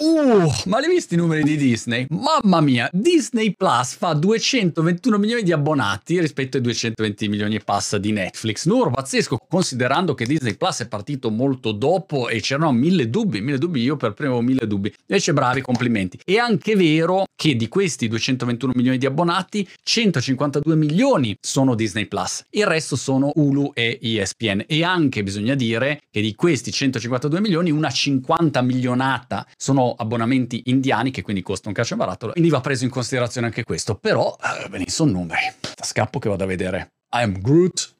Ooh. Uh, ma li hai visti i numeri di Disney? Mamma mia, Disney Plus fa 221 milioni di abbonati rispetto ai 220 milioni e passa di Netflix. Numero pazzesco, considerando che Disney Plus è partito molto dopo e c'erano mille dubbi, mille dubbi, io per primo mille dubbi. Invece bravi, complimenti. È anche vero che di questi 221 milioni di abbonati, 152 milioni sono Disney Plus, il resto sono Hulu e ESPN. E anche bisogna dire che di questi 152 milioni, una 50 milionata sono abbonamenti indiani che quindi costano un calcio barattolo, quindi va preso in considerazione anche questo, però eh, bene, sono numeri. Da scappo che vado a vedere. I am Groot.